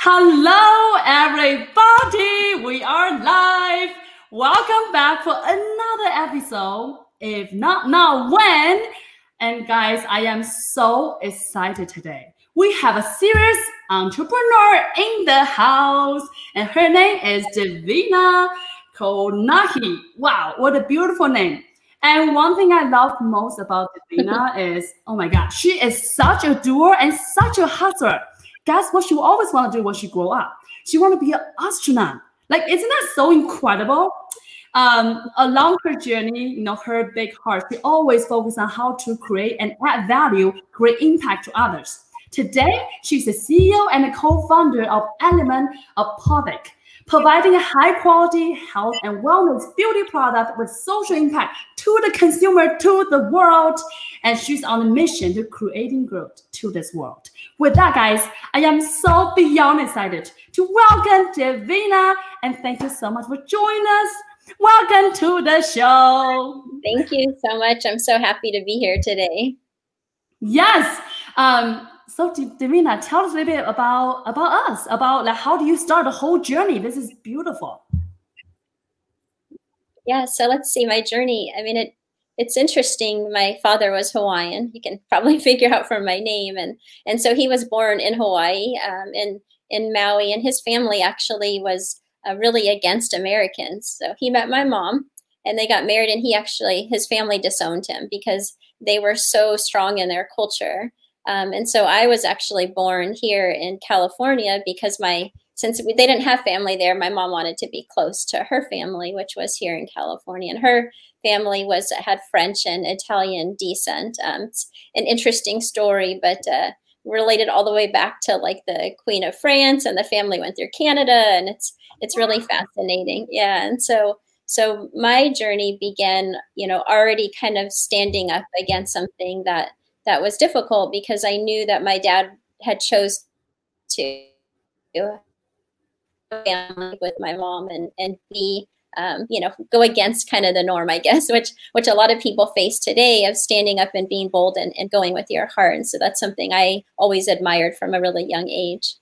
Hello, everybody. We are live. Welcome back for another episode. If not now, when? And guys, I am so excited today. We have a serious entrepreneur in the house, and her name is Davina Konahi. Wow, what a beautiful name. And one thing I love most about Davina is, oh my God, she is such a doer and such a hustler. Guess what she will always want to do when she grow up? She want to be an astronaut. Like, isn't that so incredible? Um, along her journey, you know, her big heart, she always focus on how to create and add value, create impact to others. Today, she's the CEO and co-founder of Element Apothec, providing a high quality health and wellness beauty product with social impact to the consumer, to the world. And she's on a mission to creating growth to this world. With that, guys, I am so beyond excited to welcome Davina and thank you so much for joining us. Welcome to the show. Thank you so much. I'm so happy to be here today. Yes. Um, so Davina, tell us a little bit about about us, about like how do you start the whole journey? This is beautiful. Yeah, so let's see my journey. I mean, it it's interesting. My father was Hawaiian. You can probably figure out from my name, and and so he was born in Hawaii, um, in in Maui, and his family actually was uh, really against Americans. So he met my mom, and they got married, and he actually his family disowned him because they were so strong in their culture. Um, and so I was actually born here in California because my since they didn't have family there, my mom wanted to be close to her family, which was here in California. And her family was had French and Italian descent. Um, it's an interesting story, but uh, related all the way back to like the Queen of France, and the family went through Canada, and it's it's really fascinating. Yeah, and so so my journey began, you know, already kind of standing up against something that that was difficult because I knew that my dad had chose to family with my mom and and be um, you know go against kind of the norm i guess which which a lot of people face today of standing up and being bold and, and going with your heart. And so that's something i always admired from a really young age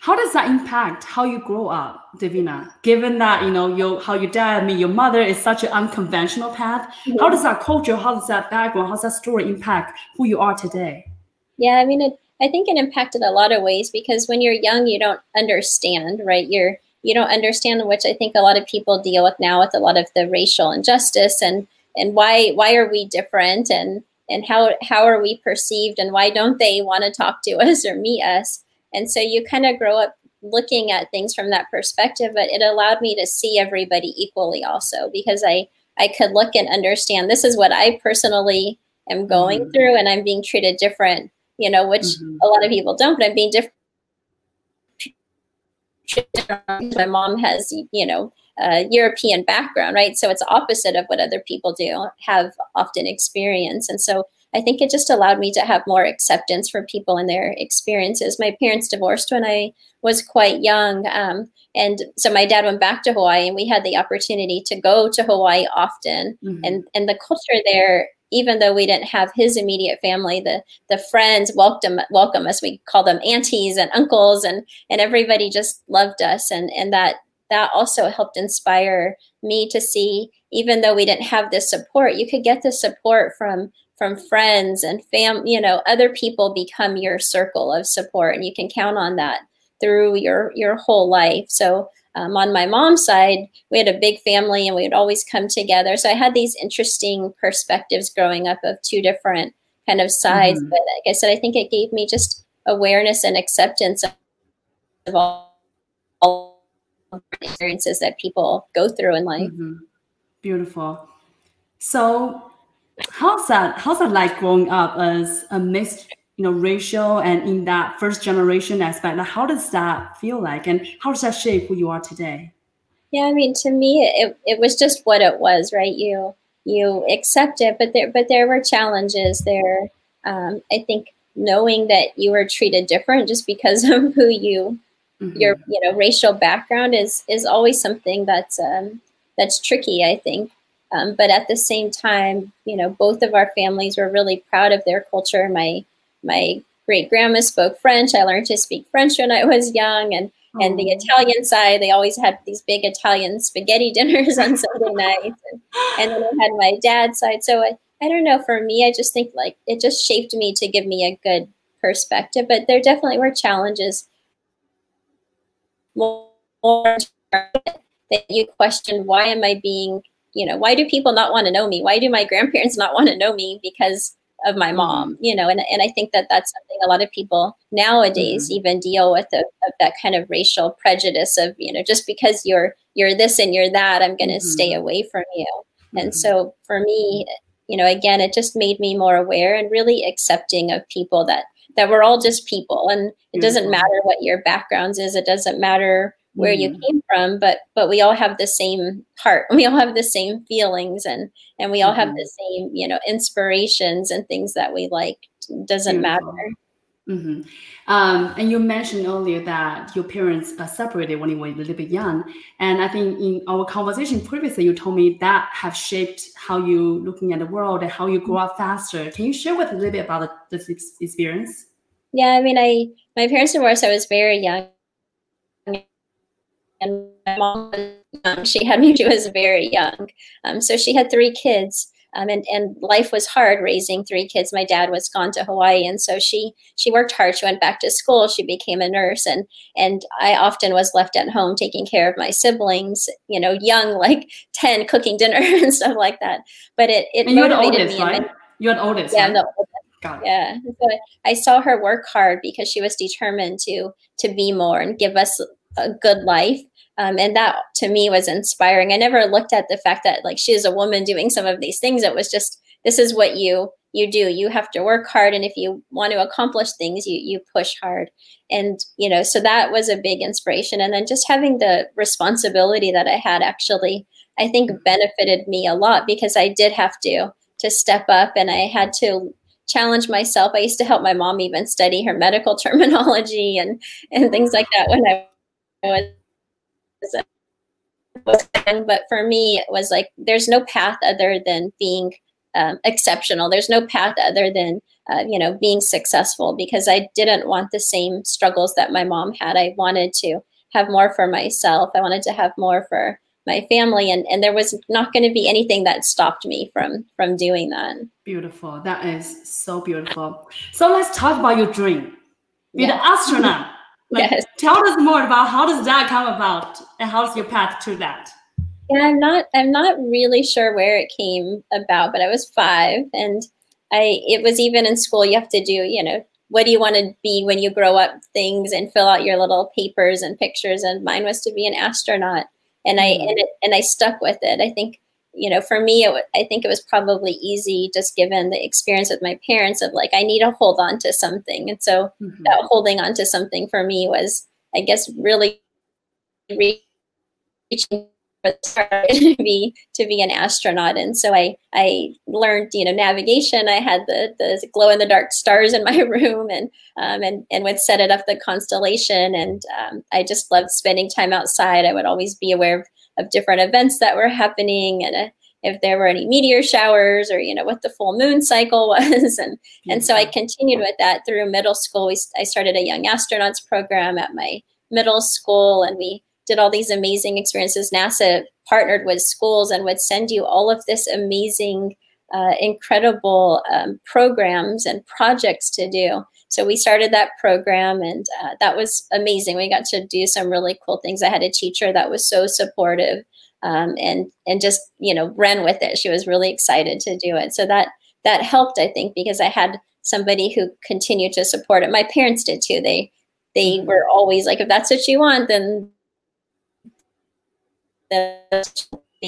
how does that impact how you grow up davina given that you know your how your dad I mean your mother is such an unconventional path mm-hmm. how does that culture how does that background how does that story impact who you are today yeah i mean it I think it impacted a lot of ways because when you're young, you don't understand, right? You're you don't understand, which I think a lot of people deal with now with a lot of the racial injustice and and why why are we different and and how how are we perceived and why don't they want to talk to us or meet us? And so you kind of grow up looking at things from that perspective, but it allowed me to see everybody equally also because I I could look and understand this is what I personally am going mm-hmm. through and I'm being treated different you know, which mm-hmm. a lot of people don't, but I'm being different. My mom has, you know, a European background, right? So it's opposite of what other people do have often experience. And so I think it just allowed me to have more acceptance for people and their experiences. My parents divorced when I was quite young. Um, and so my dad went back to Hawaii and we had the opportunity to go to Hawaii often. Mm-hmm. And, and the culture there even though we didn't have his immediate family, the the friends welcome welcome us. We call them aunties and uncles, and and everybody just loved us, and and that that also helped inspire me to see, even though we didn't have this support, you could get the support from from friends and fam, you know, other people become your circle of support, and you can count on that through your your whole life. So um, on my mom's side, we had a big family and we would always come together. So I had these interesting perspectives growing up of two different kind of sides. Mm-hmm. But like I said, I think it gave me just awareness and acceptance of all, all experiences that people go through in life. Mm-hmm. Beautiful. So how's that how's that like growing up as a mixed you know racial and in that first generation aspect? Like how does that feel like? And how does that shape who you are today? Yeah i mean to me it, it was just what it was right? You you accept it but there but there were challenges there. Um, i think knowing that you were treated different just because of who you mm-hmm. your you know racial background is is always something that's um, that's tricky i think um, but at the same time you know both of our families were really proud of their culture my my great grandma spoke French. I learned to speak French when I was young, and and the Italian side, they always had these big Italian spaghetti dinners on Sunday nights, and, and then I had my dad's side. So I, I don't know. For me, I just think like it just shaped me to give me a good perspective. But there definitely were challenges. More that you question why am I being, you know, why do people not want to know me? Why do my grandparents not want to know me? Because of my mom, mm-hmm. you know, and, and I think that that's something a lot of people nowadays mm-hmm. even deal with of, of, that kind of racial prejudice of, you know, just because you're, you're this and you're that, I'm going to mm-hmm. stay away from you. And mm-hmm. so for me, you know, again, it just made me more aware and really accepting of people that, that we're all just people and it doesn't mm-hmm. matter what your backgrounds is. It doesn't matter where mm-hmm. you came from but but we all have the same heart we all have the same feelings and and we all mm-hmm. have the same you know inspirations and things that we like doesn't Beautiful. matter mm-hmm. um, and you mentioned earlier that your parents are separated when you were a little bit young and i think in our conversation previously you told me that have shaped how you looking at the world and how you grow up faster can you share with a little bit about this experience yeah i mean i my parents divorced i was very young and my mom young. She had me she was very young. Um, so she had three kids. Um, and, and life was hard raising three kids. My dad was gone to Hawaii, and so she she worked hard. She went back to school. She became a nurse, and and I often was left at home taking care of my siblings. You know, young, like ten, cooking dinner and stuff like that. But it it and motivated oldest, me. Right? You're the oldest. Yeah, right? the oldest. Yeah. So I saw her work hard because she was determined to to be more and give us a good life um, and that to me was inspiring. I never looked at the fact that like she is a woman doing some of these things. It was just this is what you you do. You have to work hard, and if you want to accomplish things, you you push hard. And you know, so that was a big inspiration. And then just having the responsibility that I had actually, I think benefited me a lot because I did have to to step up, and I had to challenge myself. I used to help my mom even study her medical terminology and and things like that when I was but for me it was like there's no path other than being um, exceptional. There's no path other than uh, you know being successful because i didn't want the same struggles that my mom had. I wanted to have more for myself. I wanted to have more for my family. And and there was not going to be anything that stopped me from from doing that. Beautiful. That is so beautiful. So let's talk about your dream. Be yeah. the astronaut like, yes. Tell us more about how does that come about and how's your path to that? Yeah, I'm not I'm not really sure where it came about, but I was five and I it was even in school you have to do, you know, what do you want to be when you grow up things and fill out your little papers and pictures and mine was to be an astronaut and I mm-hmm. and it, and I stuck with it. I think you know, for me, it, I think it was probably easy just given the experience with my parents of like, I need to hold on to something. And so mm-hmm. that holding on to something for me was, I guess, really reaching to be to be an astronaut and so i i learned you know navigation i had the the glow in the dark stars in my room and um, and and would set it up the constellation and um, i just loved spending time outside i would always be aware of of different events that were happening and uh, if there were any meteor showers or you know what the full moon cycle was. And and so i continued with that through middle school. We, i started a young astronauts program at my middle school and we did all these amazing experiences. Nasa partnered with schools and would send you all of this amazing uh, incredible um, programs and projects to do so we started that program and uh, that was amazing. We got to do some really cool things. I had a teacher that was so supportive um, and and just you know ran with it. She was really excited to do it. So that that helped, I think, because I had somebody who continued to support it. My parents did too. They they mm-hmm. were always like, if that's what you want, then.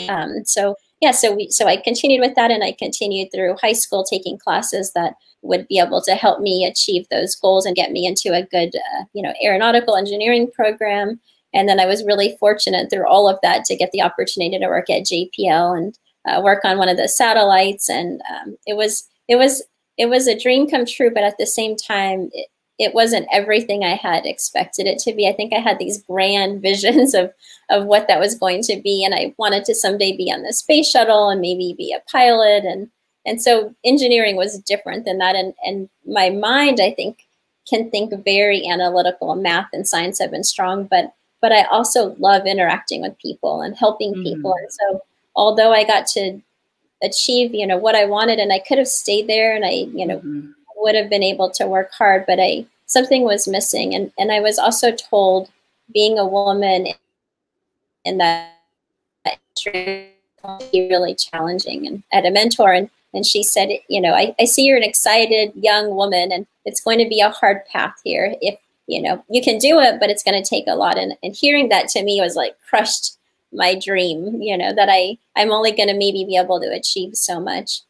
Um, so yeah, so we so I continued with that, and I continued through high school taking classes that would be able to help me achieve those goals and get me into a good, uh, you know, aeronautical engineering program. And then I was really fortunate through all of that to get the opportunity to work at JPL and uh, work on one of the satellites. And um, it was it was it was a dream come true, but at the same time, it, it wasn't everything I had expected it to be. I think I had these grand visions of of what that was going to be, and I wanted to someday be on the space shuttle and maybe be a pilot and and so engineering was different than that and and my mind i think can think very analytical. Math and science have been strong, but but I also love interacting with people and helping mm-hmm. people. And so although I got to achieve, you know, what I wanted and I could have stayed there and I, you know, mm-hmm. would have been able to work hard, but I something was missing. And and I was also told being a woman in that industry be really challenging. And I had a mentor and and she said, you know, I, I see you're an excited young woman and it's going to be a hard path here. If, you know, you can do it, but it's going to take a lot. And, and hearing that to me was like crushed my dream, you know, that I, I'm only going to maybe be able to achieve so much.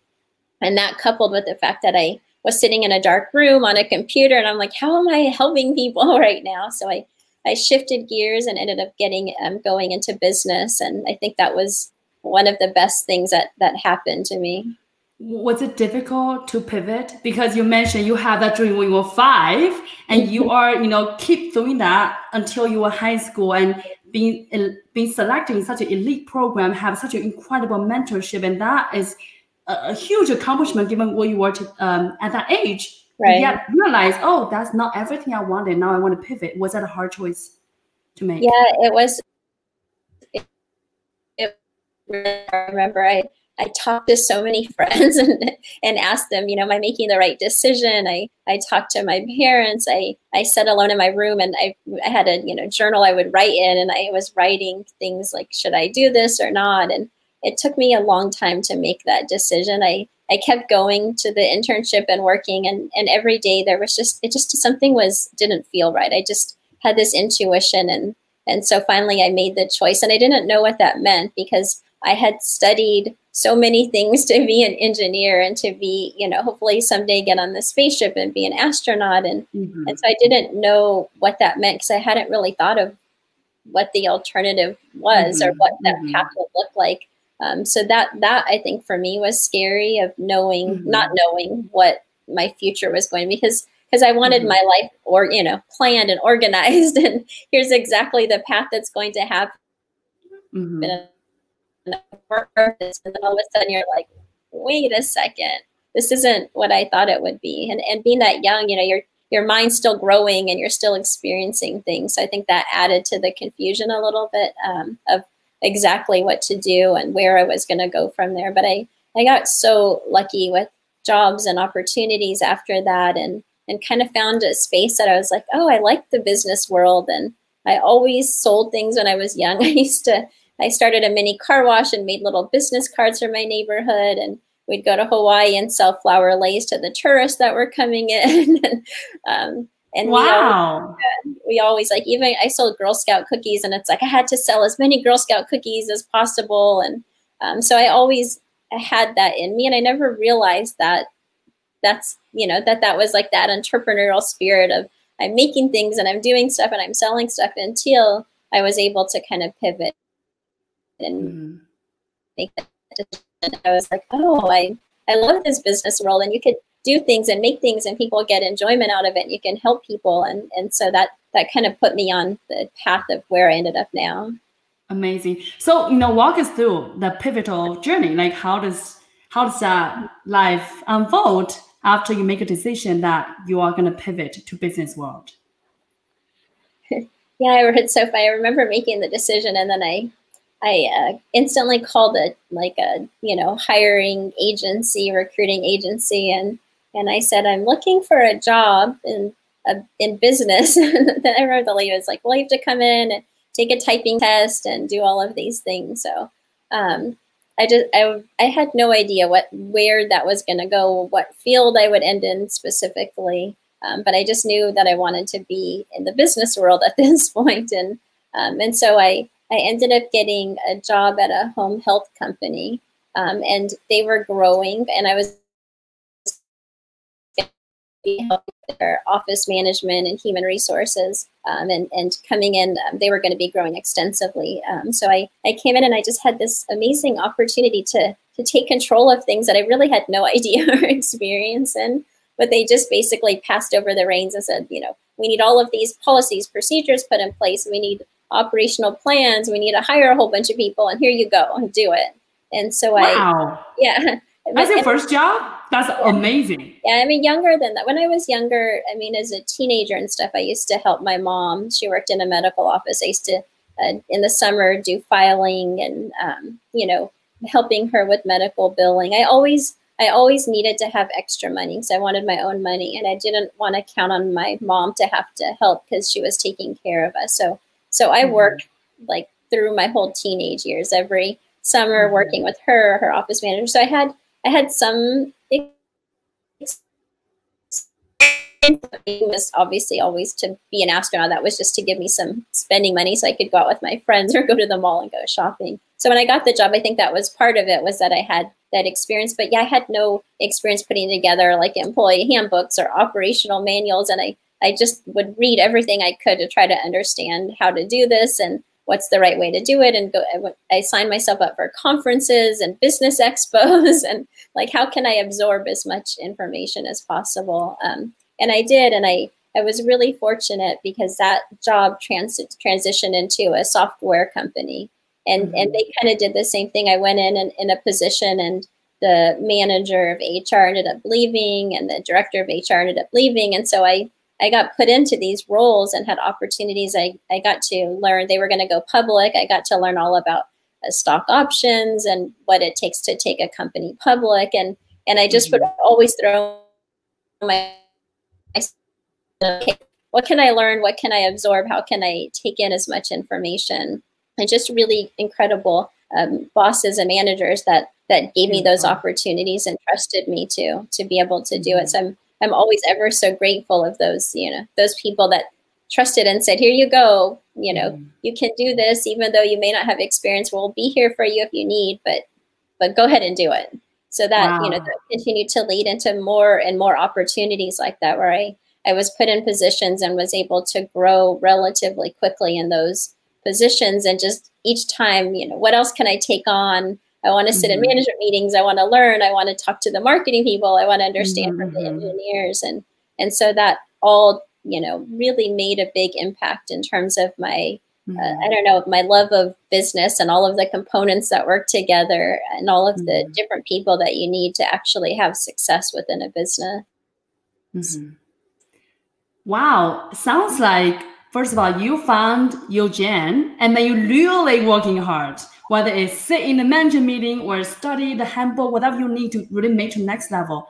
And that coupled with the fact that I was sitting in a dark room on a computer and I'm like, how am I helping people right now? So I, I shifted gears and ended up getting um, going into business. And I think that was one of the best things that, that happened to me was it difficult to pivot? Because you mentioned you had that dream when you were five and you are you know keep doing that until you were high school and being being selected in such an elite program have such an incredible mentorship and that is a, a huge accomplishment given what you were to, um, at that age. Right. yet realize oh that's not everything i wanted now i want to pivot. Was that a hard choice to make? Yeah it was it, it i remember i I talked to so many friends and, and asked them, you know, am I making the right decision? I, I talked to my parents. I, I sat alone in my room and I, I had a, you know, journal I would write in and I was writing things like, should I do this or not? And it took me a long time to make that decision. I, I kept going to the internship and working and, and every day there was just, it just, something was, didn't feel right. I just had this intuition and, and so finally I made the choice and I didn't know what that meant because I had studied so many things to be an engineer and to be, you know, hopefully someday get on the spaceship and be an astronaut. And, mm-hmm. and so I didn't know what that meant because I hadn't really thought of what the alternative was mm-hmm. or what that mm-hmm. path would look like. Um, so that that I think for me was scary of knowing, mm-hmm. not knowing what my future was going because because I wanted mm-hmm. my life or you know planned and organized and here's exactly the path that's going to happen. Purpose and then all of a sudden you're like wait a second. This isn't what i thought it would be. And and being that young you know your your mind's still growing and you're still experiencing things. So i think that added to the confusion a little bit um, of exactly what to do and where i was going to go from there. But i i got so lucky with jobs and opportunities after that and and kind of found a space that i was like oh i like the business world. And i always sold things when i was young. I used to I started a mini car wash and made little business cards for my neighborhood. And we'd go to Hawaii and sell flower leis to the tourists that were coming in. and, um, and wow. we, always, we always like, even I sold Girl Scout cookies and it's like I had to sell as many Girl Scout cookies as possible. And um, so I always had that in me. And I never realized that that's, you know, that that was like that entrepreneurial spirit of I'm making things and I'm doing stuff and I'm selling stuff until I was able to kind of pivot and mm-hmm. make that decision. I was like, oh, I, I love this business world and you could do things and make things and people get enjoyment out of it and you can help people. And, and so that, that kind of put me on the path of where I ended up now. Amazing. So, you know, walk us through the pivotal journey. Like how does, how does that life unfold after you make a decision that you are going to pivot to business world? yeah, I read so far. I remember making the decision and then I I uh, instantly called it like a you know hiring agency, recruiting agency, and and I said I'm looking for a job in a, in business. and then I remember the lady was like, "Well, you have to come in and take a typing test and do all of these things." So um, I just I, I had no idea what where that was going to go, what field I would end in specifically. Um, but I just knew that I wanted to be in the business world at this point, and um, and so I I ended up getting a job at a home health company, um, and they were growing, and I was their office management and human resources um, and, and coming in um, they were going to be growing extensively. Um, so I, I came in and i just had this amazing opportunity to, to take control of things that i really had no idea or experience in but they just basically passed over the reins and said you know we need all of these policies procedures put in place. We need operational plans. We need to hire a whole bunch of people, and here you go and do it. And so wow. I, yeah. That's your first job? that's amazing. Yeah, I mean, younger than that. When I was younger, I mean, as a teenager and stuff, I used to help my mom. She worked in a medical office. I used to, uh, in the summer, do filing and, um, you know, helping her with medical billing. I always, I always needed to have extra money because I wanted my own money, and I didn't want to count on my mom to have to help because she was taking care of us. So, so I Mhm. worked like through my whole teenage years, every summer Mhm. working with her, her office manager. So I had, I had some It was obviously always to be an astronaut. That was just to give me some spending money so I could go out with my friends or go to the mall and go shopping. So when I got the job, I think that was part of it was that I had that experience. But yeah, I had no experience putting together like employee handbooks or operational manuals. And I, I just would read everything I could to try to understand how to do this and what's the right way to do it. And go, I, signed myself up for conferences and business expos and like, how can I absorb as much information as possible? Um, and I did, and I I was really fortunate because that job trans- transitioned into a software company, and Mhm. and they kind of did the same thing. I went in and, in a position, and the manager of HR ended up leaving, and the director of HR ended up leaving, and so I I got put into these roles and had opportunities. I I got to learn they were going to go public. I got to learn all about uh, stock options and what it takes to take a company public, and and I just would always throw my okay, what can I learn? What can I absorb? How can I take in as much information? And just really incredible um, bosses and managers that that gave me those opportunities and trusted me to to be able to do it. So I'm I'm always ever so grateful of those you know those people that trusted and said, here you go, you know, Mhm. you can do this even though you may not have experience. We'll be here for you if you need, but but go ahead and do it. So that you know that continued to lead into more and more opportunities like that where I I was put in positions and was able to grow relatively quickly in those positions and just each time, you know, what else can I take on? I want to sit in Mhm. management meetings. I want to learn. I want to talk to the marketing people. I want to understand from the Mhm. engineers and and so that all you know really made a big impact in terms of my uh, Mhm. I don't know, my love of business and all of the components that work together and all of the Mhm. different people that you need to actually have success within a business. Mhm. Wow, sounds like first of all you found your gen and then you really working hard, whether it's sit in the management meeting or study the handbook, whatever you need to really make to next level.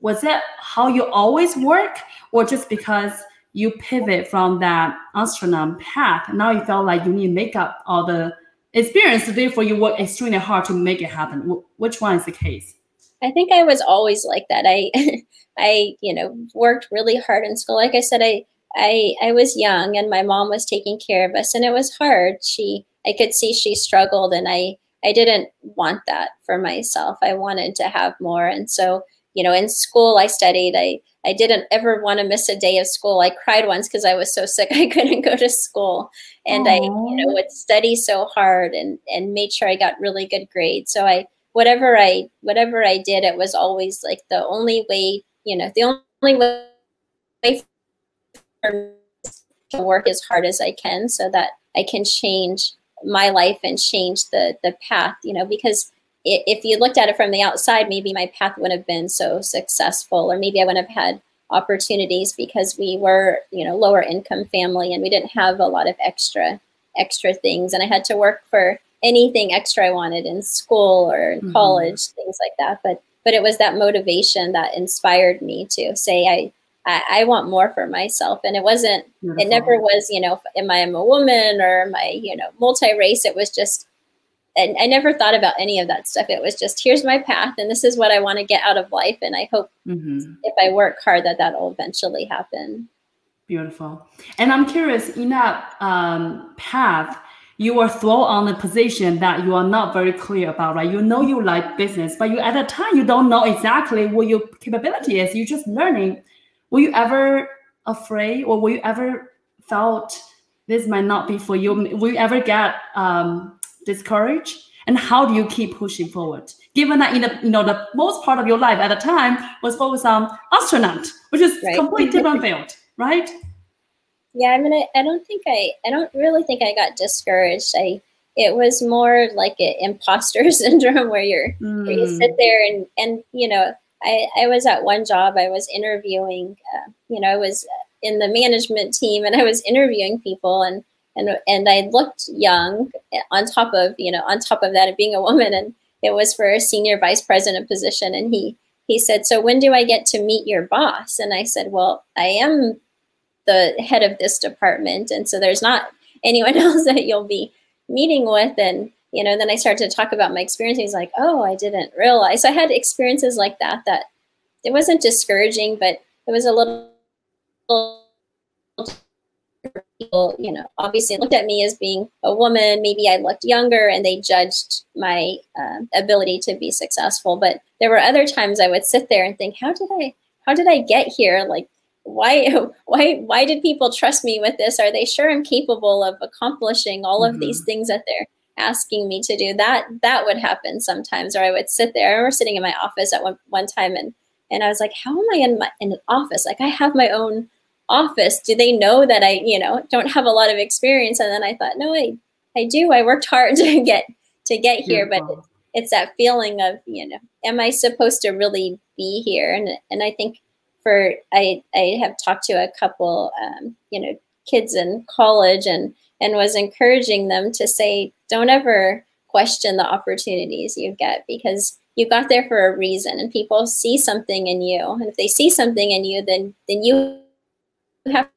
Was that how you always work, or just because you pivot from that astronaut path, now you felt like you need to make up all the experience, therefore you work extremely hard to make it happen. Which one is the case? I think I was always like that. I I, you know, worked really hard in school. Like I said, I I I was young and my mom was taking care of us and it was hard. She I could see she struggled and I I didn't want that for myself. I wanted to have more. And so, you know, in school I studied. I I didn't ever want to miss a day of school. I cried once because I was so sick I couldn't go to school. And I, you know, would study so hard and and made sure I got really good grades. So I whatever I whatever I did, it was always like the only way, you know, the only way for me to work as hard as I can so that I can change my life and change the the path, you know, because if you looked at it from the outside, maybe my path wouldn't have been so successful, or maybe I wouldn't have had opportunities because we were, you know, lower income family and we didn't have a lot of extra extra things, and I had to work for anything extra I wanted in school or in Mhm. college, things like that. But but it was that motivation that inspired me to say I I, I want more for myself, and it wasn't it never was you know am i am a woman or am i you know multi-race it was just and i never thought about any of that stuff it was just here's my path and this is what i want to get out of life and i hope Mhm. if i work hard that that'll eventually happen Beautiful. And I'm curious, in that um, path, you were thrown on a position that you are not very clear about, right? You know you like business, but you at the time you don't know exactly what your capability is. You're just learning. Were you ever afraid, or were you ever felt this might not be for you? Will you ever get um, discouraged? And how do you keep pushing forward? Given that in the you know the most part of your life at the time was focused on astronaut, which is Right. completely different field, right? yeah i mean I, I don't think i i don't really think i got discouraged i it was more like an imposter syndrome where you're where you Mm. sit there and and you know I, I was at one job, I was interviewing, uh, you know, I was in the management team and I was interviewing people and, and, and I looked young on top of, you know, on top of that of being a woman and it was for a senior vice president position. And he, he said, so when do I get to meet your boss? And I said, well, I am the head of this department. And so there's not anyone else that you'll be meeting with. And, you know, then I started to talk about my experiences like, oh, I didn't realize. So I had experiences like that, that it wasn't discouraging, but it was a little, people, you know, obviously looked at me as being a woman. Maybe I looked younger and they judged my uh, ability to be successful. But there were other times I would sit there and think, how did I, how did I get here? Like, why why why did people trust me with this are they sure i'm capable of accomplishing all of mm-hmm. these things that they're asking me to do that that would happen sometimes or i would sit there. I remember sitting in my office at one, one time and and i was like how am i in my in an office? Like i have my own office. Do they know that i you know don't have a lot of experience? And then i thought no i i do. I worked hard to get to get here but it's that feeling of you know am i supposed to really be here? And and i think for I I have talked to a couple um, you know kids in college and and was encouraging them to say don't ever question the opportunities you get because you got there for a reason and people see something in you and if they see something in you then then you have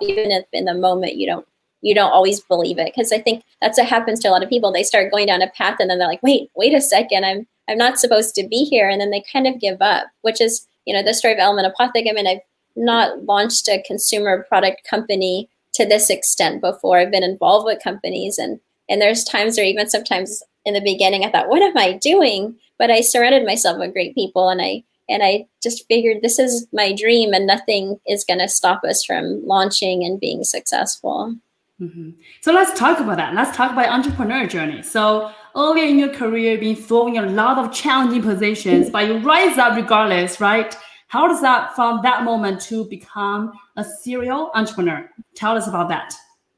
even if in the moment you don't you don't always believe it because i think that's what happens to a lot of people they start going down a path and then they're like wait wait a second i'm I'm not supposed to be here. And then they kind of give up, which is, you know, the story of Element Apothec. I mean, I've not launched a consumer product company to this extent before. I've been involved with companies and and there's times or even sometimes in the beginning I thought, what am I doing? But I surrounded myself with great people and I and I just figured this is my dream and nothing is to stop us from launching and being successful. Mm-hmm. So let's talk about that. Let's talk about entrepreneur journey. So earlier in your career, you've been throwing a lot of challenging positions, but you rise up regardless, right? How does that from that moment to become a serial entrepreneur? Tell us about that.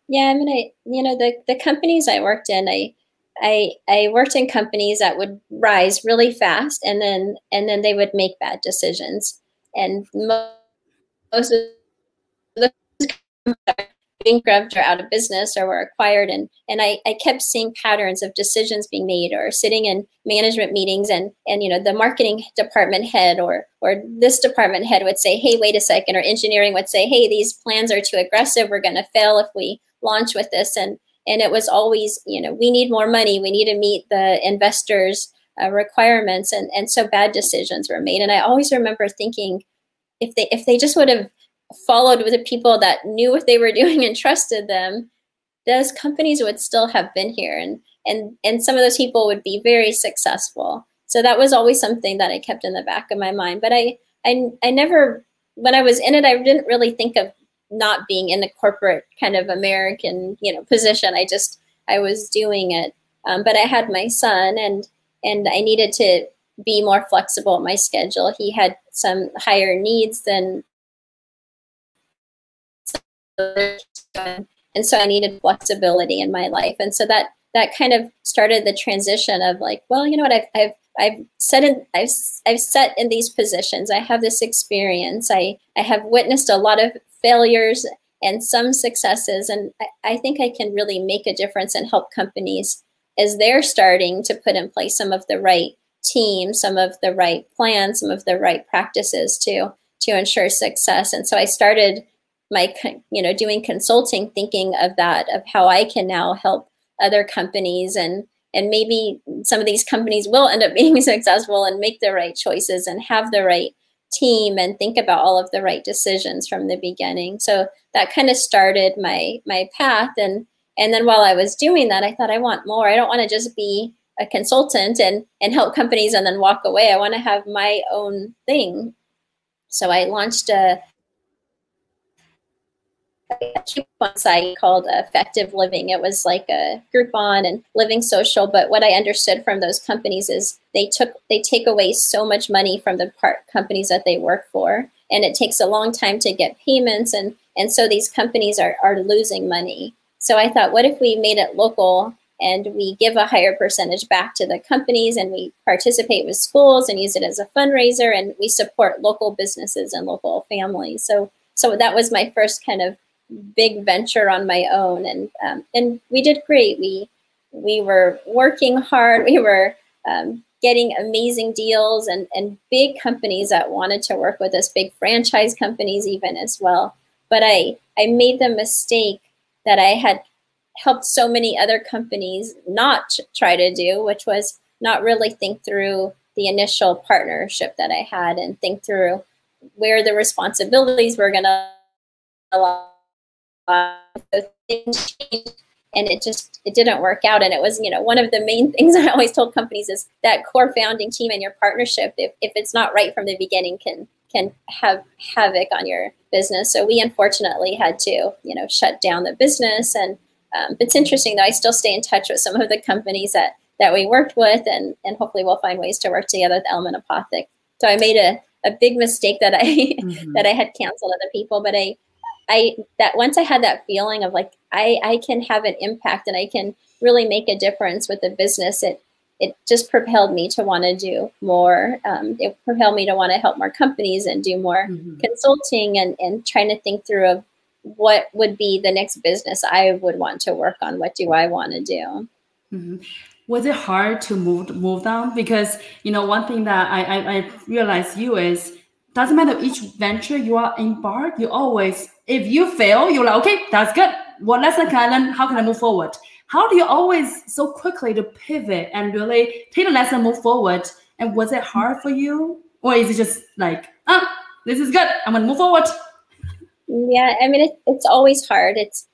Yeah, I mean, I you know the the companies I worked in, I I I worked in companies that would rise really fast, and then and then they would make bad decisions, and most of the bankrupt or out of business or were acquired and and I, I kept seeing patterns of decisions being made or sitting in management meetings and and you know the marketing department head or or this department head would say hey wait a second or engineering would say hey these plans are too aggressive. We're going to fail if we launch with this and and it was always you know we need more money. We need to meet the investors uh, requirements and and so bad decisions were made. And i always remember thinking if they if they just would have followed with the people that knew what they were doing and trusted them, those companies would still have been here and and and some of those people would be very successful. So that was always something that I kept in the back of my mind. But I I I never when I was in it, I didn't really think of not being in a corporate kind of American, you know, position. I just I was doing it. Um, but I had my son and and I needed to be more flexible at my schedule. He had some higher needs than and so I needed flexibility in my life. And so that that kind of started the transition of like, well, you know what, I've I've I've set in I've I've set in these positions. I have this experience. I I have witnessed a lot of failures and some successes, and I, I think I can really make a difference and help companies as they're starting to put in place some of the right team, some of the right plans, some of the right practices to to ensure success. And so I started my you know doing consulting thinking of that of how i can now help other companies and and maybe some of these companies will end up being successful and make the right choices and have the right team and think about all of the right decisions from the beginning. So that kind of started my my path. And and then while i was doing that i thought i want more. I don't want to just be a consultant and and help companies and then walk away. I want to have my own thing. So i launched a a coupon site called Effective Living. It was like a Groupon and Living Social. But what I understood from those companies is they took they take away so much money from the part companies that they work for, and it takes a long time to get payments, and and so these companies are are losing money. So I thought, what if we made it local and we give a higher percentage back to the companies and we participate with schools and use it as a fundraiser and we support local businesses and local families so so that was my first kind of big venture on my own. And um, and we did great. We we were working hard. We were um, getting amazing deals and and big companies that wanted to work with us big franchise companies even as well. But i i made the mistake that i had helped so many other companies not try to do, which was not really think through the initial partnership that I had and think through where the responsibilities were going to things and it just it didn't work out and it was you know one of the main things i always told companies is that core founding team and your partnership if, if it's not right from the beginning can can have havoc on your business so we unfortunately had to you know shut down the business and um, it's interesting though. I still stay in touch with some of the companies that that we worked with, and and hopefully we'll find ways to work together with Element Apothec. So I made a, a big mistake that I mm-hmm. that I had canceled other people, but I I that once I had that feeling of like I I can have an impact and I can really make a difference with the business. It it just propelled me to want to do more. Um, it propelled me to want to help more companies and do more mm-hmm. consulting and, and trying to think through of what would be the next business I would want to work on? What do I want to do? Mm-hmm. Was it hard to move move down? Because you know, one thing that I I, I realized you is doesn't matter each venture you are embarked, you always if you fail, you're like, okay, that's good. What lesson can I learn? How can I move forward? How do you always so quickly to pivot and really take the lesson, move forward? And was it hard for you, or is it just like, ah, this is good, I'm gonna move forward? Yeah, I mean, it, it's always hard. It's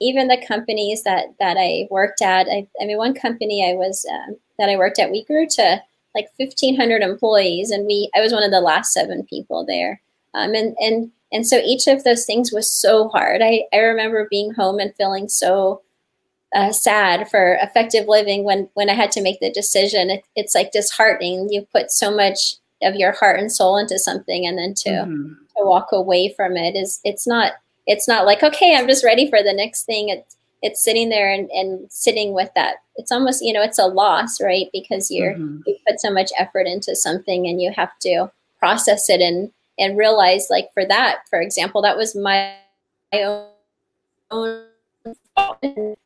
even the companies that that I worked at. I, I mean, one company I was um, that I worked at, we grew to like fifteen hundred employees, and we I was one of the last seven people there. Um, and and and so each of those things was so hard. I I remember being home and feeling so uh, sad for effective living when when I had to make the decision. It, it's like disheartening. You put so much of your heart and soul into something, and then to mm-hmm to walk away from it is it's not it's not like okay i'm just ready for the next thing it's it's sitting there and, and sitting with that it's almost you know it's a loss right because you're mm-hmm. you put so much effort into something and you have to process it and and realize like for that for example that was my, my own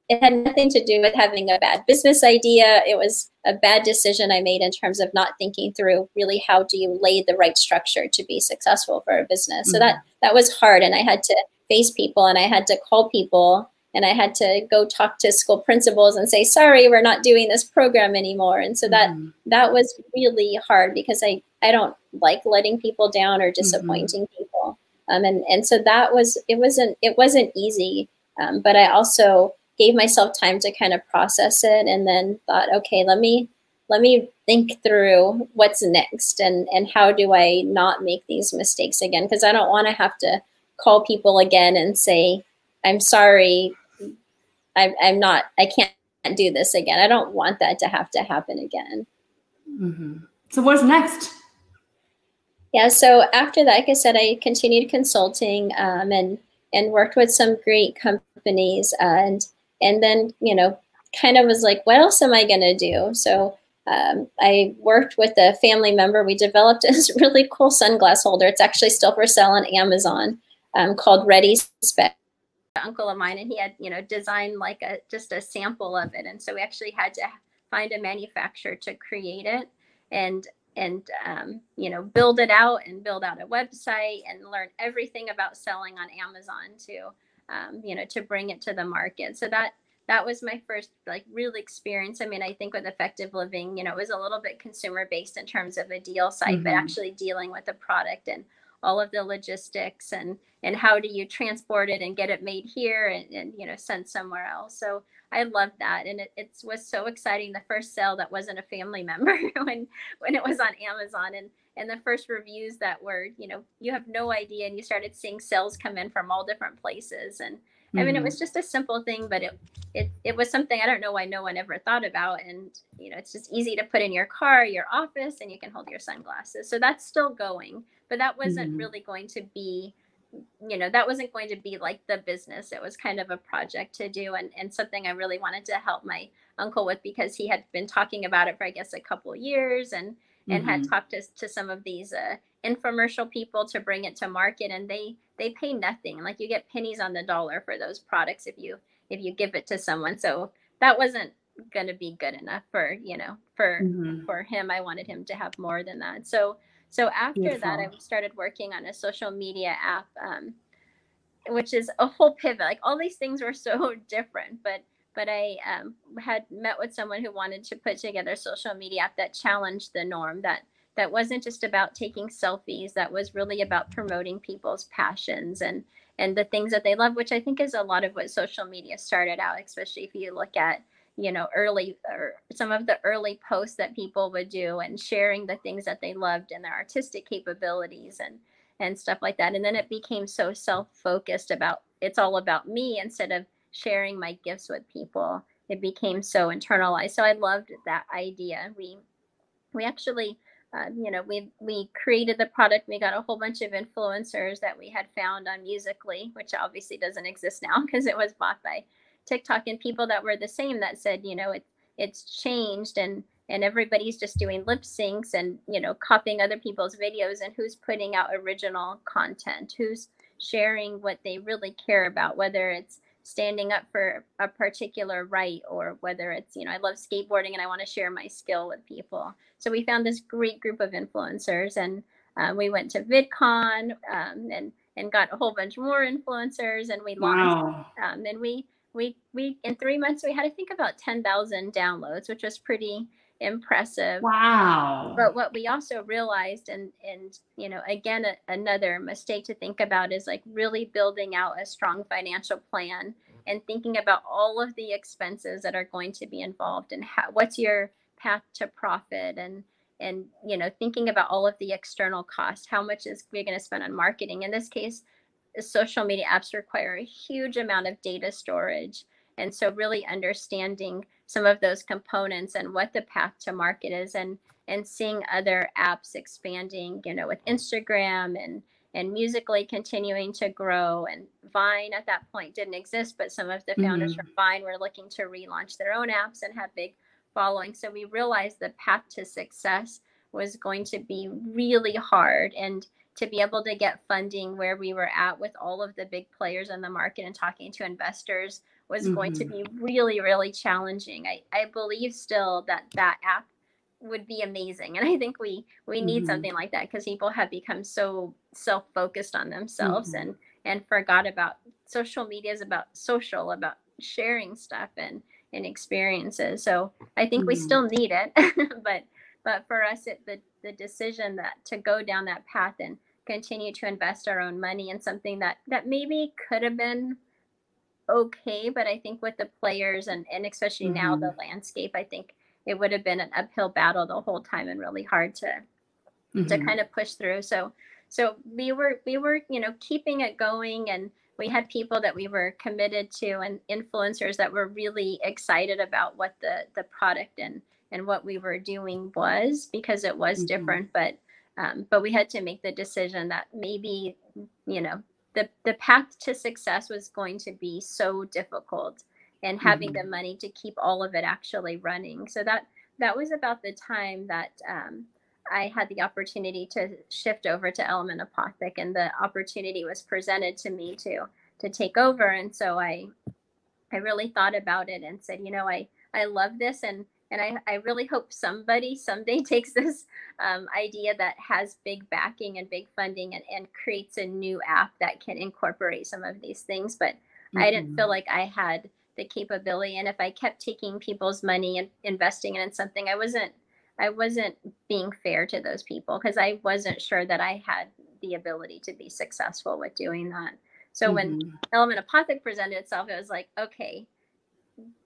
it had nothing to do with having a bad business idea. It was a bad decision I made in terms of not thinking through really how do you lay the right structure to be successful for a business. Mm-hmm. So that that was hard, and I had to face people, and I had to call people, and I had to go talk to school principals and say, "Sorry, we're not doing this program anymore." And so that mm-hmm. that was really hard because I I don't like letting people down or mm-hmm. disappointing mm-hmm. people. Um, and and so that was it wasn't it wasn't easy um, but I also gave myself time to kind of process it and then thought, okay, let me let me think through what's next and and how do I not make these mistakes again because I don't want to have to call people again and say, I'm sorry, I'm, I'm not, I can't do this again. I don't want that to have to happen again. Mm-hmm. So what's next? Yeah, so after that, like I said, I continued consulting um, and and worked with some great companies uh, and and then you know kind of was like what else am i going to do so um, i worked with a family member we developed this really cool sunglass holder it's actually still for sale on amazon um, called ready spec uncle of mine and he had you know designed like a just a sample of it. And so we actually had to find a manufacturer to create it and and um, you know build it out and build out a website and learn everything about selling on amazon to um, you know to bring it to the market. So that that was my first like real experience. I mean i think with effective living you know it was a little bit consumer based in terms of a deal site mm-hmm. but actually dealing with the product and all of the logistics and and how do you transport it and get it made here and, and you know sent somewhere else. So i love that. And it, it was so exciting the first sale that wasn't a family member when when it was on amazon. And and the first reviews that were you know you have no idea and you started seeing sales come in from all different places. And mm-hmm. i mean it mm-hmm. was just a simple thing but it, it it was something i don't know why no one ever thought about and you know it's just easy to put in your car your office and you can hold your sunglasses so that's still going but that wasn't mm-hmm. really going to be you know that wasn't going to be like the business it was kind of a project to do and, and something i really wanted to help my uncle with because he had been talking about it for i guess a couple years and and mm-hmm. had talked to, to some of these uh, infomercial people to bring it to market and they they pay nothing like you get pennies on the dollar for those products if you if you give it to someone so that wasn't going to be good enough for you know for mm-hmm. for him i wanted him to have more than that so so after Beautiful. that, I started working on a social media app, um, which is a whole pivot. Like all these things were so different, but but I um, had met with someone who wanted to put together a social media app that challenged the norm. That that wasn't just about taking selfies. That was really about promoting people's passions and and the things that they love, which I think is a lot of what social media started out. Especially if you look at you know early or some of the early posts that people would do and sharing the things that they loved and their artistic capabilities and and stuff like that and then it became so self-focused about it's all about me instead of sharing my gifts with people it became so internalized so i loved that idea we we actually uh, you know we we created the product we got a whole bunch of influencers that we had found on Musical.ly which obviously doesn't exist now because it was bought by TikTok and people that were the same that said, you know, it it's changed and and everybody's just doing lip syncs and you know copying other people's videos and who's putting out original content, who's sharing what they really care about, whether it's standing up for a particular right or whether it's you know i love skateboarding and i want to share my skill with people so we found this great group of influencers and uh, we went to VidCon um, and and got a whole bunch more influencers and we launched wow. um, and we we we in three months we had I think about ten thousand downloads, which was pretty impressive. Wow. But what we also realized, and and you know, again, a, another mistake to think about is like really building out a strong financial plan mm-hmm. and thinking about all of the expenses that are going to be involved and how, what's your path to profit and and you know thinking about all of the external costs how much is we're going to spend on marketing in this case social media apps require a huge amount of data storage. And so really understanding some of those components and what the path to market is and and seeing other apps expanding, you know, with Instagram and and Musical.ly continuing to grow and Vine at that point didn't exist, but some of the founders mm-hmm. from Vine were looking to relaunch their own apps and have big following. So we realized the path to success was going to be really hard and to be able to get funding where we were at with all of the big players in the market and talking to investors was mm-hmm. going to mm-hmm. be really really challenging I, I believe still that that app would be amazing and i think we we need mm-hmm. something like that because people have become so self-focused on themselves mm-hmm. and and forgot about social media is about social about sharing stuff and and experiences so i think we mm-hmm. still need it but but for us it the the decision that to go down that path and continue to invest our own money in something that that maybe could have been okay but i think with the players and and especially mm-hmm. now the mm-hmm. landscape i think it would have been an uphill battle the whole time and really hard to mm-hmm. to kind of push through so so we were we were you know keeping it going and we had people that we were committed to and influencers that were really excited about what the the product and and what we were doing was because it was mm-hmm. different but um, but we had to make the decision that maybe you know the the path to success was going to be so difficult and having mm-hmm. the money to keep all of it actually running so that that was about the time that um, i had the opportunity to shift over to element apothec and the opportunity was presented to me to to take over and so i i really thought about it and said you know i i love this and and I, I really hope somebody someday takes this um, idea that has big backing and big funding and, and creates a new app that can incorporate some of these things. But mm-hmm. I didn't feel mm-hmm. like I had the capability. And if I kept taking people's money and investing it in something, I wasn't I wasn't being fair to those people because I wasn't sure that I had the ability to be successful with doing that. So mm-hmm. when Element Apothec presented itself, it was like, okay,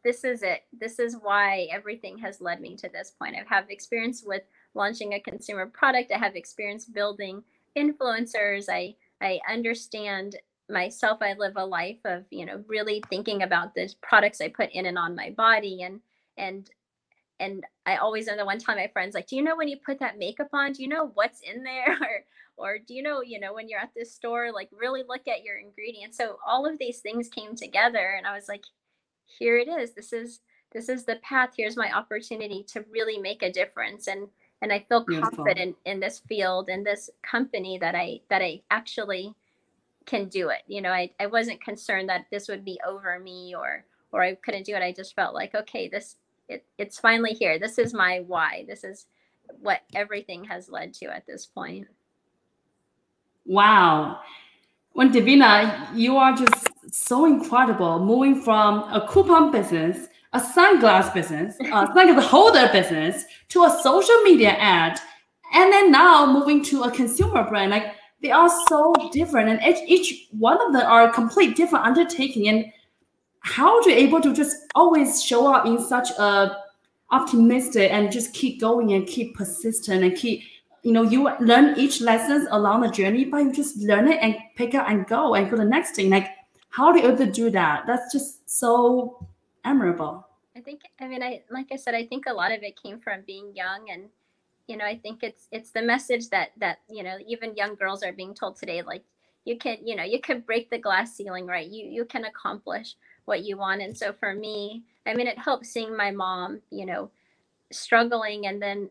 this is it. This is why everything has led me to this point. I have experience with launching a consumer product. I have experience building influencers. I I understand myself. I live a life of, you know, really thinking about the products I put in and on my body and and and I always am the one time my friends like, do you know when you put that makeup on, do you know what's in there? Or or do you know, you know, when you're at this store, like really look at your ingredients. So all of these things came together and I was like, here it is. This is this is the path. Here's my opportunity to really make a difference. And and I feel Beautiful. confident in this field and this company that I that I actually can do it. You know, I, I wasn't concerned that this would be over me or or I couldn't do it. I just felt like, okay, this it, it's finally here. This is my why. This is what everything has led to at this point. Wow. When Davina, you are just so incredible moving from a coupon business, a sunglass business, a sunglass holder business to a social media ad, and then now moving to a consumer brand. Like they are so different, and each, each one of them are complete different undertaking. And how are you able to just always show up in such a optimistic and just keep going and keep persistent and keep you know you learn each lessons along the journey but you just learn it and pick up and go and go to the next thing like how do you to do that? That's just so admirable. I think i mean i like i said i think a lot of it came from being young and you know i think it's it's the message that that you know even young girls are being told today like you can you know you can break the glass ceiling right? You you can accomplish what you want. And so for me, I mean, it helps seeing my mom, you know, struggling and then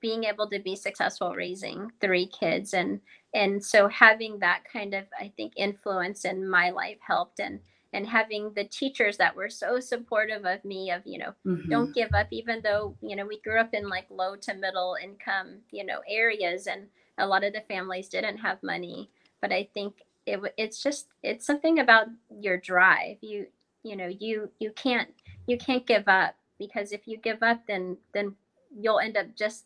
being able to be successful raising three kids and and so having that kind of i think influence in my life helped and and having the teachers that were so supportive of me of you know mm-hmm. don't give up even though you know we grew up in like low to middle income you know areas and a lot of the families didn't have money. But i think it, it's just it's something about your drive. You you know you you can't you can't give up because if you give up then then you'll end up just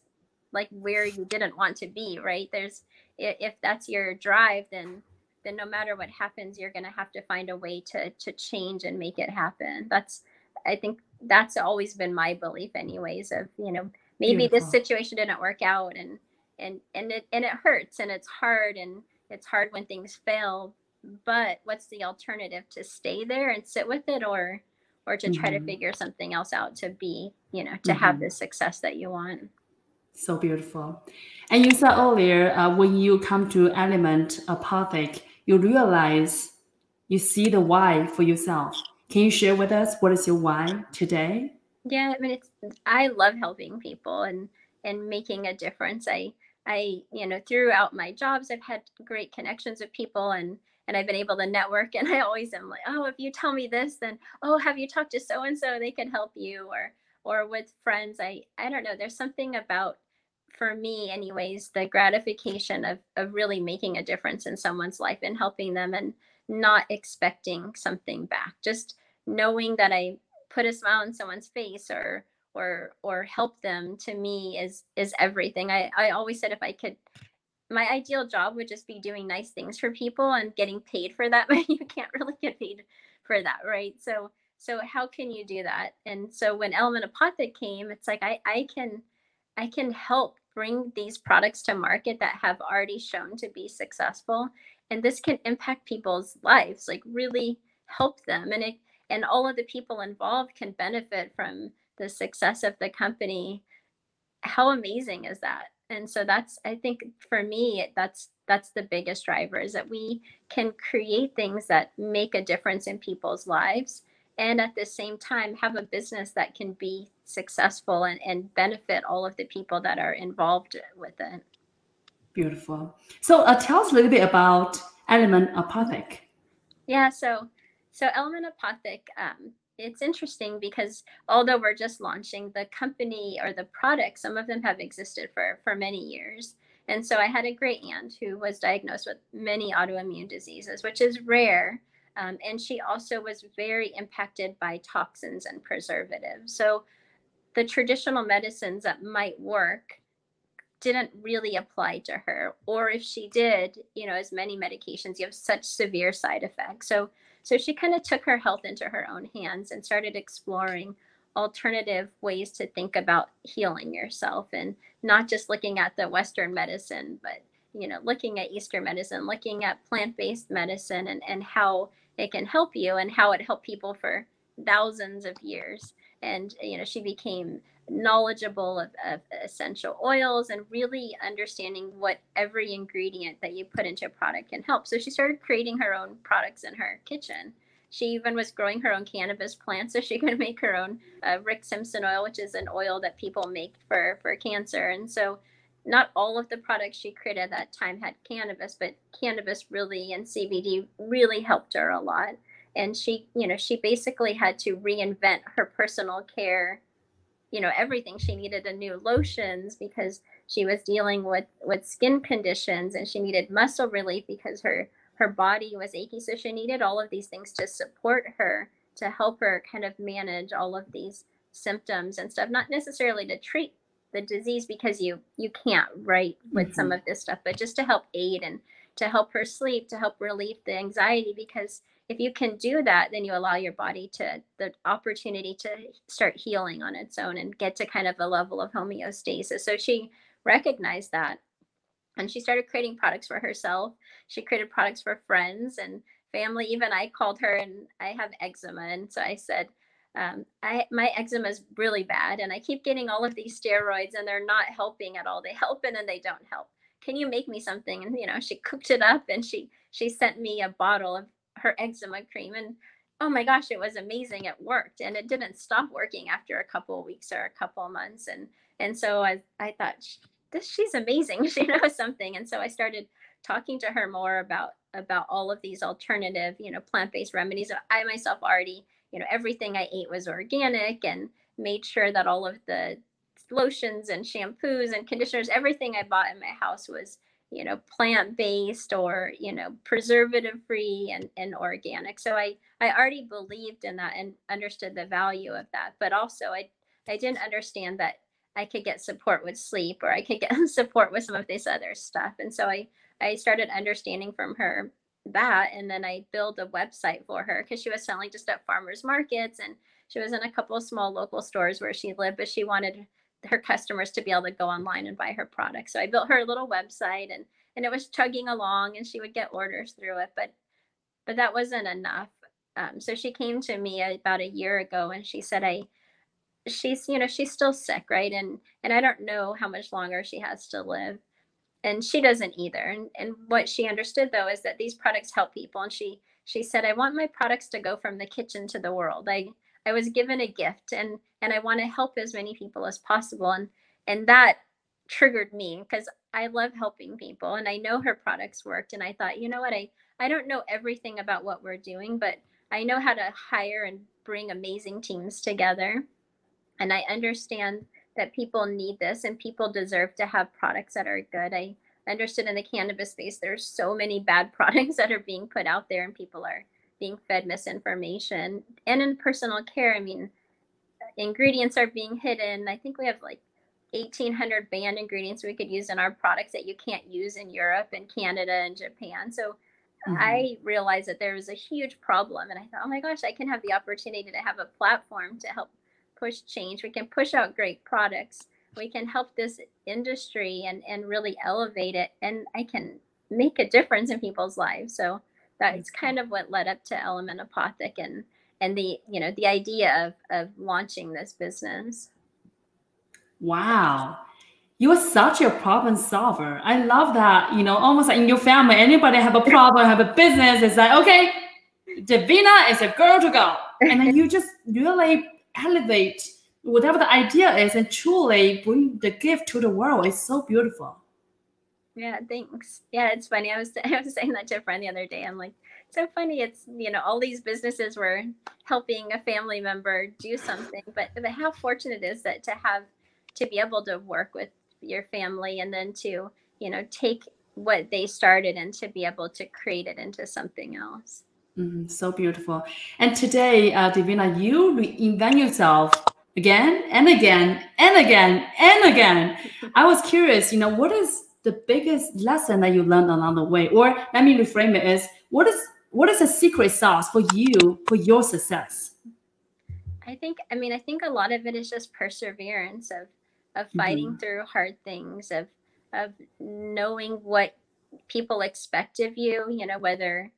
like where you didn't want to be right? There's if that's your drive then then no matter what happens you're going to have to find a way to to change and make it happen that's i think that's always been my belief anyways of you know maybe Beautiful. this situation didn't work out and and and it and it hurts and it's hard and it's hard when things fail but what's the alternative to stay there and sit with it or or to try mm-hmm. to figure something else out to be you know to mm-hmm. have the success that you want so beautiful and you said earlier uh, when you come to element apothec you realize you see the why for yourself can you share with us what is your why today yeah i mean it's i love helping people and and making a difference i i you know throughout my jobs i've had great connections with people and and I've been able to network. And I always am like, oh, if you tell me this, then oh, have you talked to so and so? They can help you. Or or with friends, I I don't know. There's something about for me, anyways, the gratification of of really making a difference in someone's life and helping them and not expecting something back. Just knowing that I put a smile on someone's face or or or help them to me is is everything. I I always said if I could my ideal job would just be doing nice things for people and getting paid for that but you can't really get paid for that right so so how can you do that and so when element apothec came it's like i i can i can help bring these products to market that have already shown to be successful. And this can impact people's lives like really help them. And it and all of the people involved can benefit from the success of the company. How amazing is that? And so that's i think for me that's that's the biggest driver is that we can create things that make a difference in people's lives and at the same time have a business that can be successful and, and benefit all of the people that are involved with it beautiful so uh, tell us a little bit about element apothec yeah so so element apothec um, it's interesting because although we're just launching the company or the product, some of them have existed for for many years. And so I had a great aunt who was diagnosed with many autoimmune diseases, which is rare. Um, and she also was very impacted by toxins and preservatives. So the traditional medicines that might work didn't really apply to her. Or if she did, you know, as many medications, you have such severe side effects. So so she kind of took her health into her own hands and started exploring alternative ways to think about healing yourself and not just looking at the Western medicine, but you know, looking at Eastern medicine, looking at plant-based medicine and, and how it can help you and how it helped people for thousands of years. And you know, she became knowledgeable of, of, essential oils and really understanding what every ingredient that you put into a product can help. So she started creating her own products in her kitchen. She even was growing her own cannabis plants, so she could make her own uh, Rick Simpson oil, which is an oil that people make for for cancer. And so, not all of the products she created at that time had cannabis, but cannabis really and CBD really helped her a lot. And she, you know, she basically had to reinvent her personal care you know everything she needed a new lotions because she was dealing with with skin conditions and she needed muscle relief because her her body was achy so she needed all of these things to support her to help her kind of manage all of these symptoms and stuff not necessarily to treat the disease because you you can't right with mm-hmm. some of this stuff but just to help aid and to help her sleep to help relieve the anxiety because if you can do that then you allow your body to the opportunity to start healing on its own and get to kind of a level of homeostasis. So she recognized that and she started creating products for herself. She created products for friends and family. Even i called her and i have eczema. And so i said um, I, my eczema is really bad and i keep getting all of these steroids and they're not helping at all. They help and then they don't help. Can you make me something? And you know she cooked it up and she she sent me a bottle of her eczema cream and oh my gosh it was amazing. It worked and it didn't stop working after a couple weeks or a couple months and and so i, I thought this she's amazing. She knows something. And so i started talking to her more about about all of these alternative you know plant-based remedies i myself already you know everything i ate was organic and made sure that all of the lotions and shampoos and conditioners everything i bought in my house was you know plant based or you know preservative free and, and organic. So i i already believed in that and understood the value of that but also i i didn't understand that i could get support with sleep or i could get support with some of this other stuff. And so i i started understanding from her that and then i built a website for her because she was selling just at farmers markets and she was in a couple of small local stores where she lived but she wanted her customers to be able to go online and buy her products. So I built her a little website and and it was chugging along and she would get orders through it, but but that wasn't enough. Um, so she came to me about a year ago and she said, I she's you know she's still sick right and and i don't know how much longer she has to live and she doesn't either. And and what she understood though is that these products help people. And she she said i want my products to go from the kitchen to the world. I I was given a gift and and I want to help as many people as possible. And and that triggered me because I love helping people and I know her products worked. And I thought, you know what, I I don't know everything about what we're doing, but I know how to hire and bring amazing teams together. And I understand that people need this and people deserve to have products that are good. I understood in the cannabis space there's so many bad products that are being put out there and people are being fed misinformation. And in personal care, I mean, ingredients are being hidden. I think we have like 1,800 banned ingredients we could use in our products that you can't use in Europe and Canada and Japan. So mm-hmm. I realized that there was a huge problem. And I thought, oh my gosh, I can have the opportunity to have a platform to help push change. We can push out great products. We can help this industry and, and really elevate it. And I can make a difference in people's lives. So that's kind of what led up to Element Apothec and and the you know the idea of of launching this business. Wow. You are such a problem solver. I love that. You know, almost like in your family, anybody have a problem, have a business, it's like, okay, Davina is a girl to go. And then you just really elevate whatever the idea is and truly bring the gift to the world. It's so beautiful. Yeah, thanks. Yeah, it's funny. I was I was saying that to a friend the other day. I'm like, so funny. It's you know all these businesses were helping a family member do something, but but how fortunate is that to have to be able to work with your family and then to you know take what they started and to be able to create it into something else. Mm, so beautiful. And today, uh, Davina, you reinvent yourself again and again and again and again. I was curious, you know, what is the biggest lesson that you learned along the way? Or let me reframe it as what is what is the secret sauce for you for your success? I think I mean I think a lot of it is just perseverance of of fighting mm-hmm. through hard things of of knowing what people expect of you, you know, whether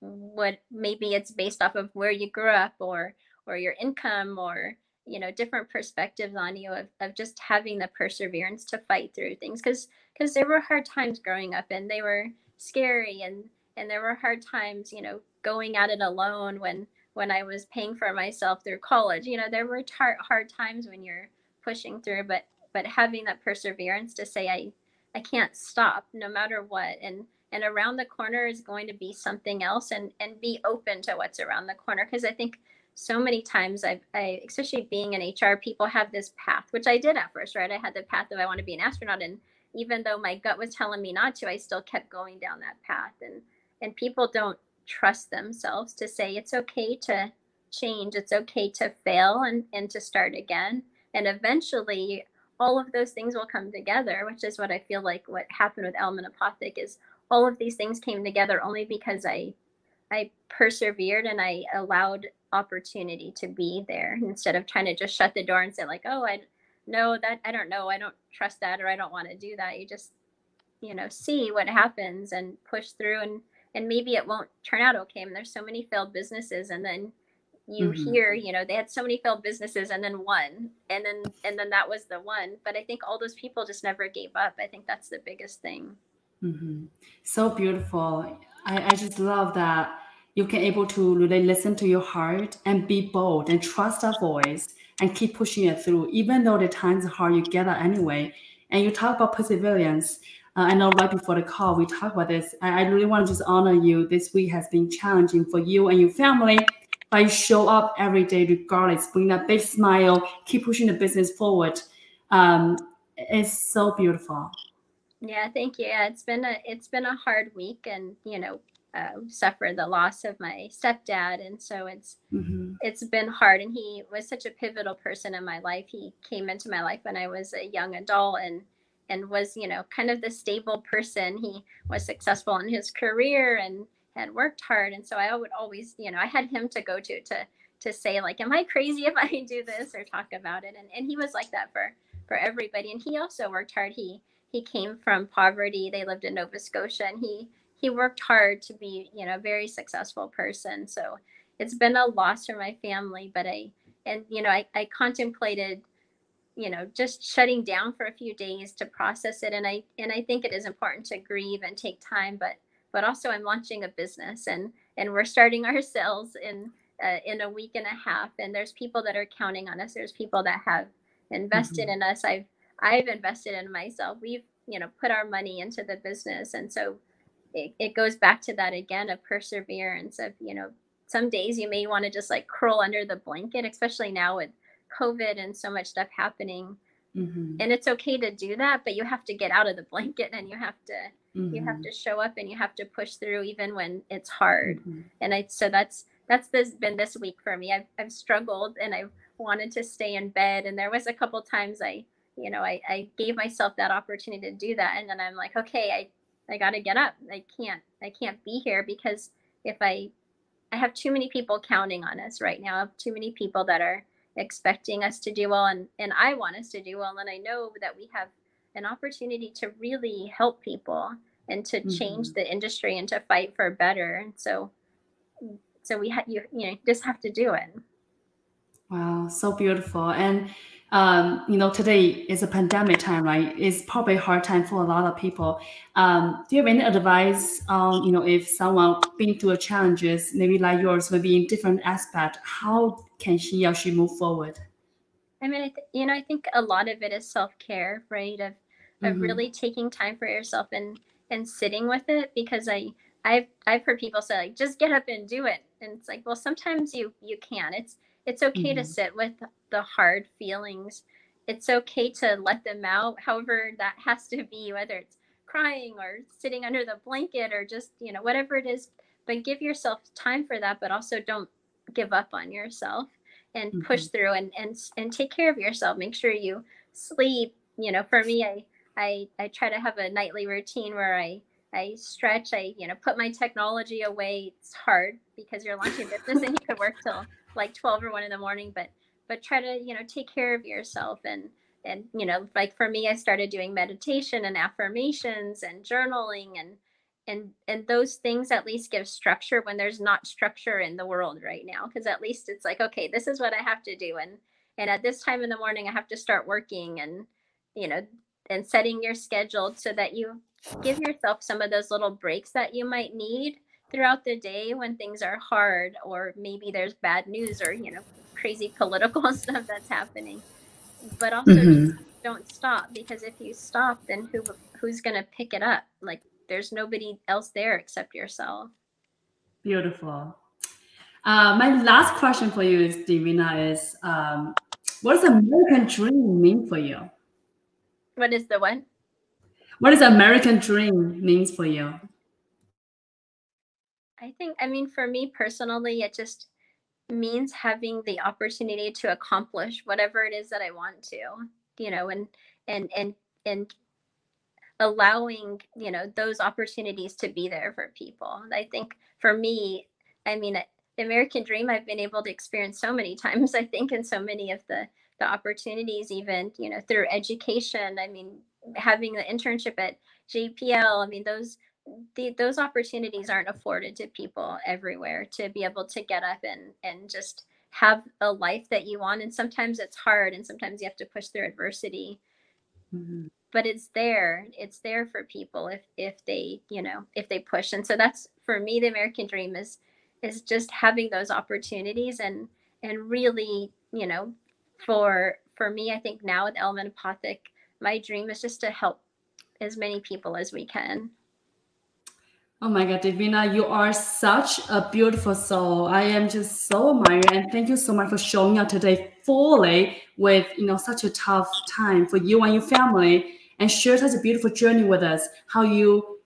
what maybe it's based off of where you grew up or or your income or you know different perspectives on you of, of just having the perseverance to fight through things. Because because there were hard times growing up and they were scary and and there were hard times you know going at it alone when when i was paying for myself through college. You know there were tar- hard times when you're pushing through but but having that perseverance to say i i can't stop no matter what and and around the corner is going to be something else and and be open to what's around the corner because i think so many times I've, I, especially being in HR, people have this path, which I did at first, right? I had the path of I want to be an astronaut, and even though my gut was telling me not to, I still kept going down that path. And and people don't trust themselves to say it's okay to change, it's okay to fail, and and to start again. And eventually, all of those things will come together, which is what I feel like what happened with Apothec is all of these things came together only because I I persevered and I allowed opportunity to be there instead of trying to just shut the door and say like oh i know that i don't know. I don't trust that or i don't want to do that. You just you know see what happens and push through and and maybe it won't turn out okay. I and mean, there's so many failed businesses and then you mm-hmm. hear you know they had so many failed businesses and then one and then and then that was the one. But i think all those people just never gave up. I think that's the biggest thing mm-hmm. so beautiful I, I just love that you can able to really listen to your heart and be bold and trust that voice and keep pushing it through, even though the times are hard, you get that anyway. And you talk about perseverance. Uh, I know right before the call we talked about this. I, I really want to just honor you. This week has been challenging for you and your family, but you show up every day regardless, bring that big smile, keep pushing the business forward. Um, it's so beautiful. Yeah, thank you. Yeah, it's been a it's been a hard week, and you know uh, suffered the loss of my stepdad and so it's mm-hmm. it's been hard and he was such a pivotal person in my life he came into my life when i was a young adult and and was you know kind of the stable person he was successful in his career and had worked hard and so i would always you know i had him to go to to to say like am i crazy if i do this or talk about it and, and he was like that for for everybody and he also worked hard he he came from poverty. They lived in nova scotia and he he worked hard to be you know a very successful person. So it's been a loss for my family but i and you know i, I contemplated you know just shutting down for a few days to process it. And i and i think it is important to grieve and take time but but also i'm launching a business and and we're starting our sales in uh, in a week and a half. And there's people that are counting on us. There's people that have invested mm-hmm. in us. I've i've invested in myself we've you know put our money into the business and so it, it goes back to that again of perseverance of you know some days you may want to just like curl under the blanket especially now with covid and so much stuff happening mm-hmm. and it's okay to do that but you have to get out of the blanket and you have to mm-hmm. you have mm-hmm. to show up and you have to push through even when it's hard mm-hmm. and i so that's that's this been this week for me i've, I've struggled and I've wanted to stay in bed and there was a couple times i you know I, I gave myself that opportunity to do that and then i'm like okay i I got to get up. I can't I can't be here because if I I have too many people counting on us right now. I have too many people that are expecting us to do well and and I want us to do well and I know that we have an opportunity to really help people and to mm-hmm. change the industry and to fight for better. And so so we have you you know just have to do it. Wow, so beautiful. And um, you know, today is a pandemic time, right? It's probably a hard time for a lot of people. Um, do you have any advice on, you know, if someone been through challenges, maybe like yours, maybe in different aspect, how can she or she move forward? I mean, I th- you know, I think a lot of it is self care, right? Of of mm-hmm. really taking time for yourself and and sitting with it because I I've I've heard people say like just get up and do it, and it's like well sometimes you you can. It's it's okay mm-hmm. to sit with the hard feelings. It's okay to let them out, however that has to be, whether it's crying or sitting under the blanket or just, you know, whatever it is. But give yourself time for that, but also don't give up on yourself and mm-hmm. push through and, and and take care of yourself. Make sure you sleep. You know, for me, I I I try to have a nightly routine where I I stretch, I, you know, put my technology away. It's hard because you're launching business and you could work till like 12 or 1 in the morning but but try to you know take care of yourself and and you know like for me i started doing meditation and affirmations and journaling and and and those things at least give structure when there's not structure in the world right now because at least it's like okay this is what i have to do and and at this time in the morning i have to start working and you know and setting your schedule so that you give yourself some of those little breaks that you might need throughout the day when things are hard or maybe there's bad news or you know crazy political stuff that's happening. But also mm-hmm. don't stop because if you stop then who who's going to pick it up? Like there's nobody else there except yourself. Beautiful. Uh, my last question for you is Davina is um, what does american dream mean for you? What is the what? What does american dream means for you i think i mean for me personally it just means having the opportunity to accomplish whatever it is that I want to, you know, and and and and allowing, you know, those opportunities to be there for people. I think for me, I mean, the American dream I've been able to experience so many times, I think, in so many of the the opportunities, even, you know, through education. I mean, having the internship at JPL, I mean, those the, those opportunities aren't afforded to people everywhere to be able to get up and and just have a life that you want and sometimes it's hard and sometimes you have to push through adversity. Mm-hmm. but it's there it's there for people if if they you know if they push. And so that's for me the american dream is is just having those opportunities and and really you know for for me i think now with element apothec my dream is just to help as many people as we can Oh my God, Davina, you are such a beautiful soul. I am just so admired, and thank you so much for showing up today fully with you know such a tough time for you and your family, and share such a beautiful journey with us. How you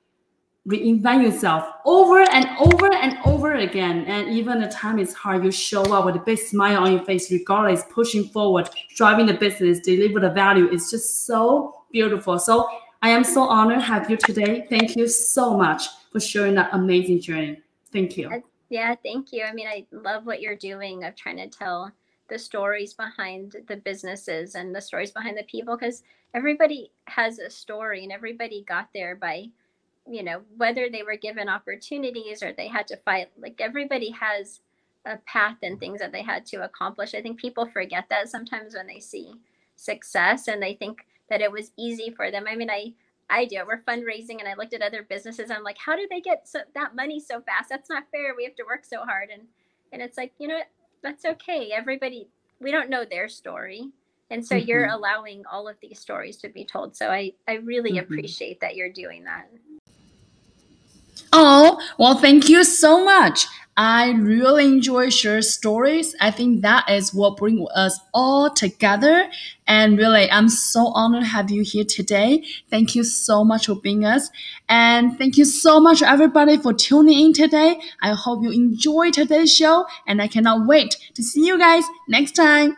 reinvent yourself over and over and over again, and even the time is hard, you show up with a big smile on your face, regardless, pushing forward, driving the business, deliver the value. It's just so beautiful. So I am so honored to have you today. Thank you so much for sharing that amazing journey. Thank you. Yeah, thank you. I mean, I love what you're doing of trying to tell the stories behind the businesses and the stories behind the people because everybody has a story and everybody got there by you know whether they were given opportunities or they had to fight like everybody has a path and things that they had to accomplish i think people forget that sometimes when they see success and they think that it was easy for them. I mean, I I do. We're fundraising, and I looked at other businesses. I'm like, how do they get so, that money so fast? That's not fair. We have to work so hard, and and it's like, you know what? That's okay. Everybody, we don't know their story, and so mm-hmm. you're allowing all of these stories to be told. So I I really mm-hmm. appreciate that you're doing that. Oh well, thank you so much. I really enjoy share stories. I think that is what brings us all together. And really, I'm so honored to have you here today. Thank you so much for being us. And thank you so much, everybody, for tuning in today. I hope you enjoy today's show, and I cannot wait to see you guys next time.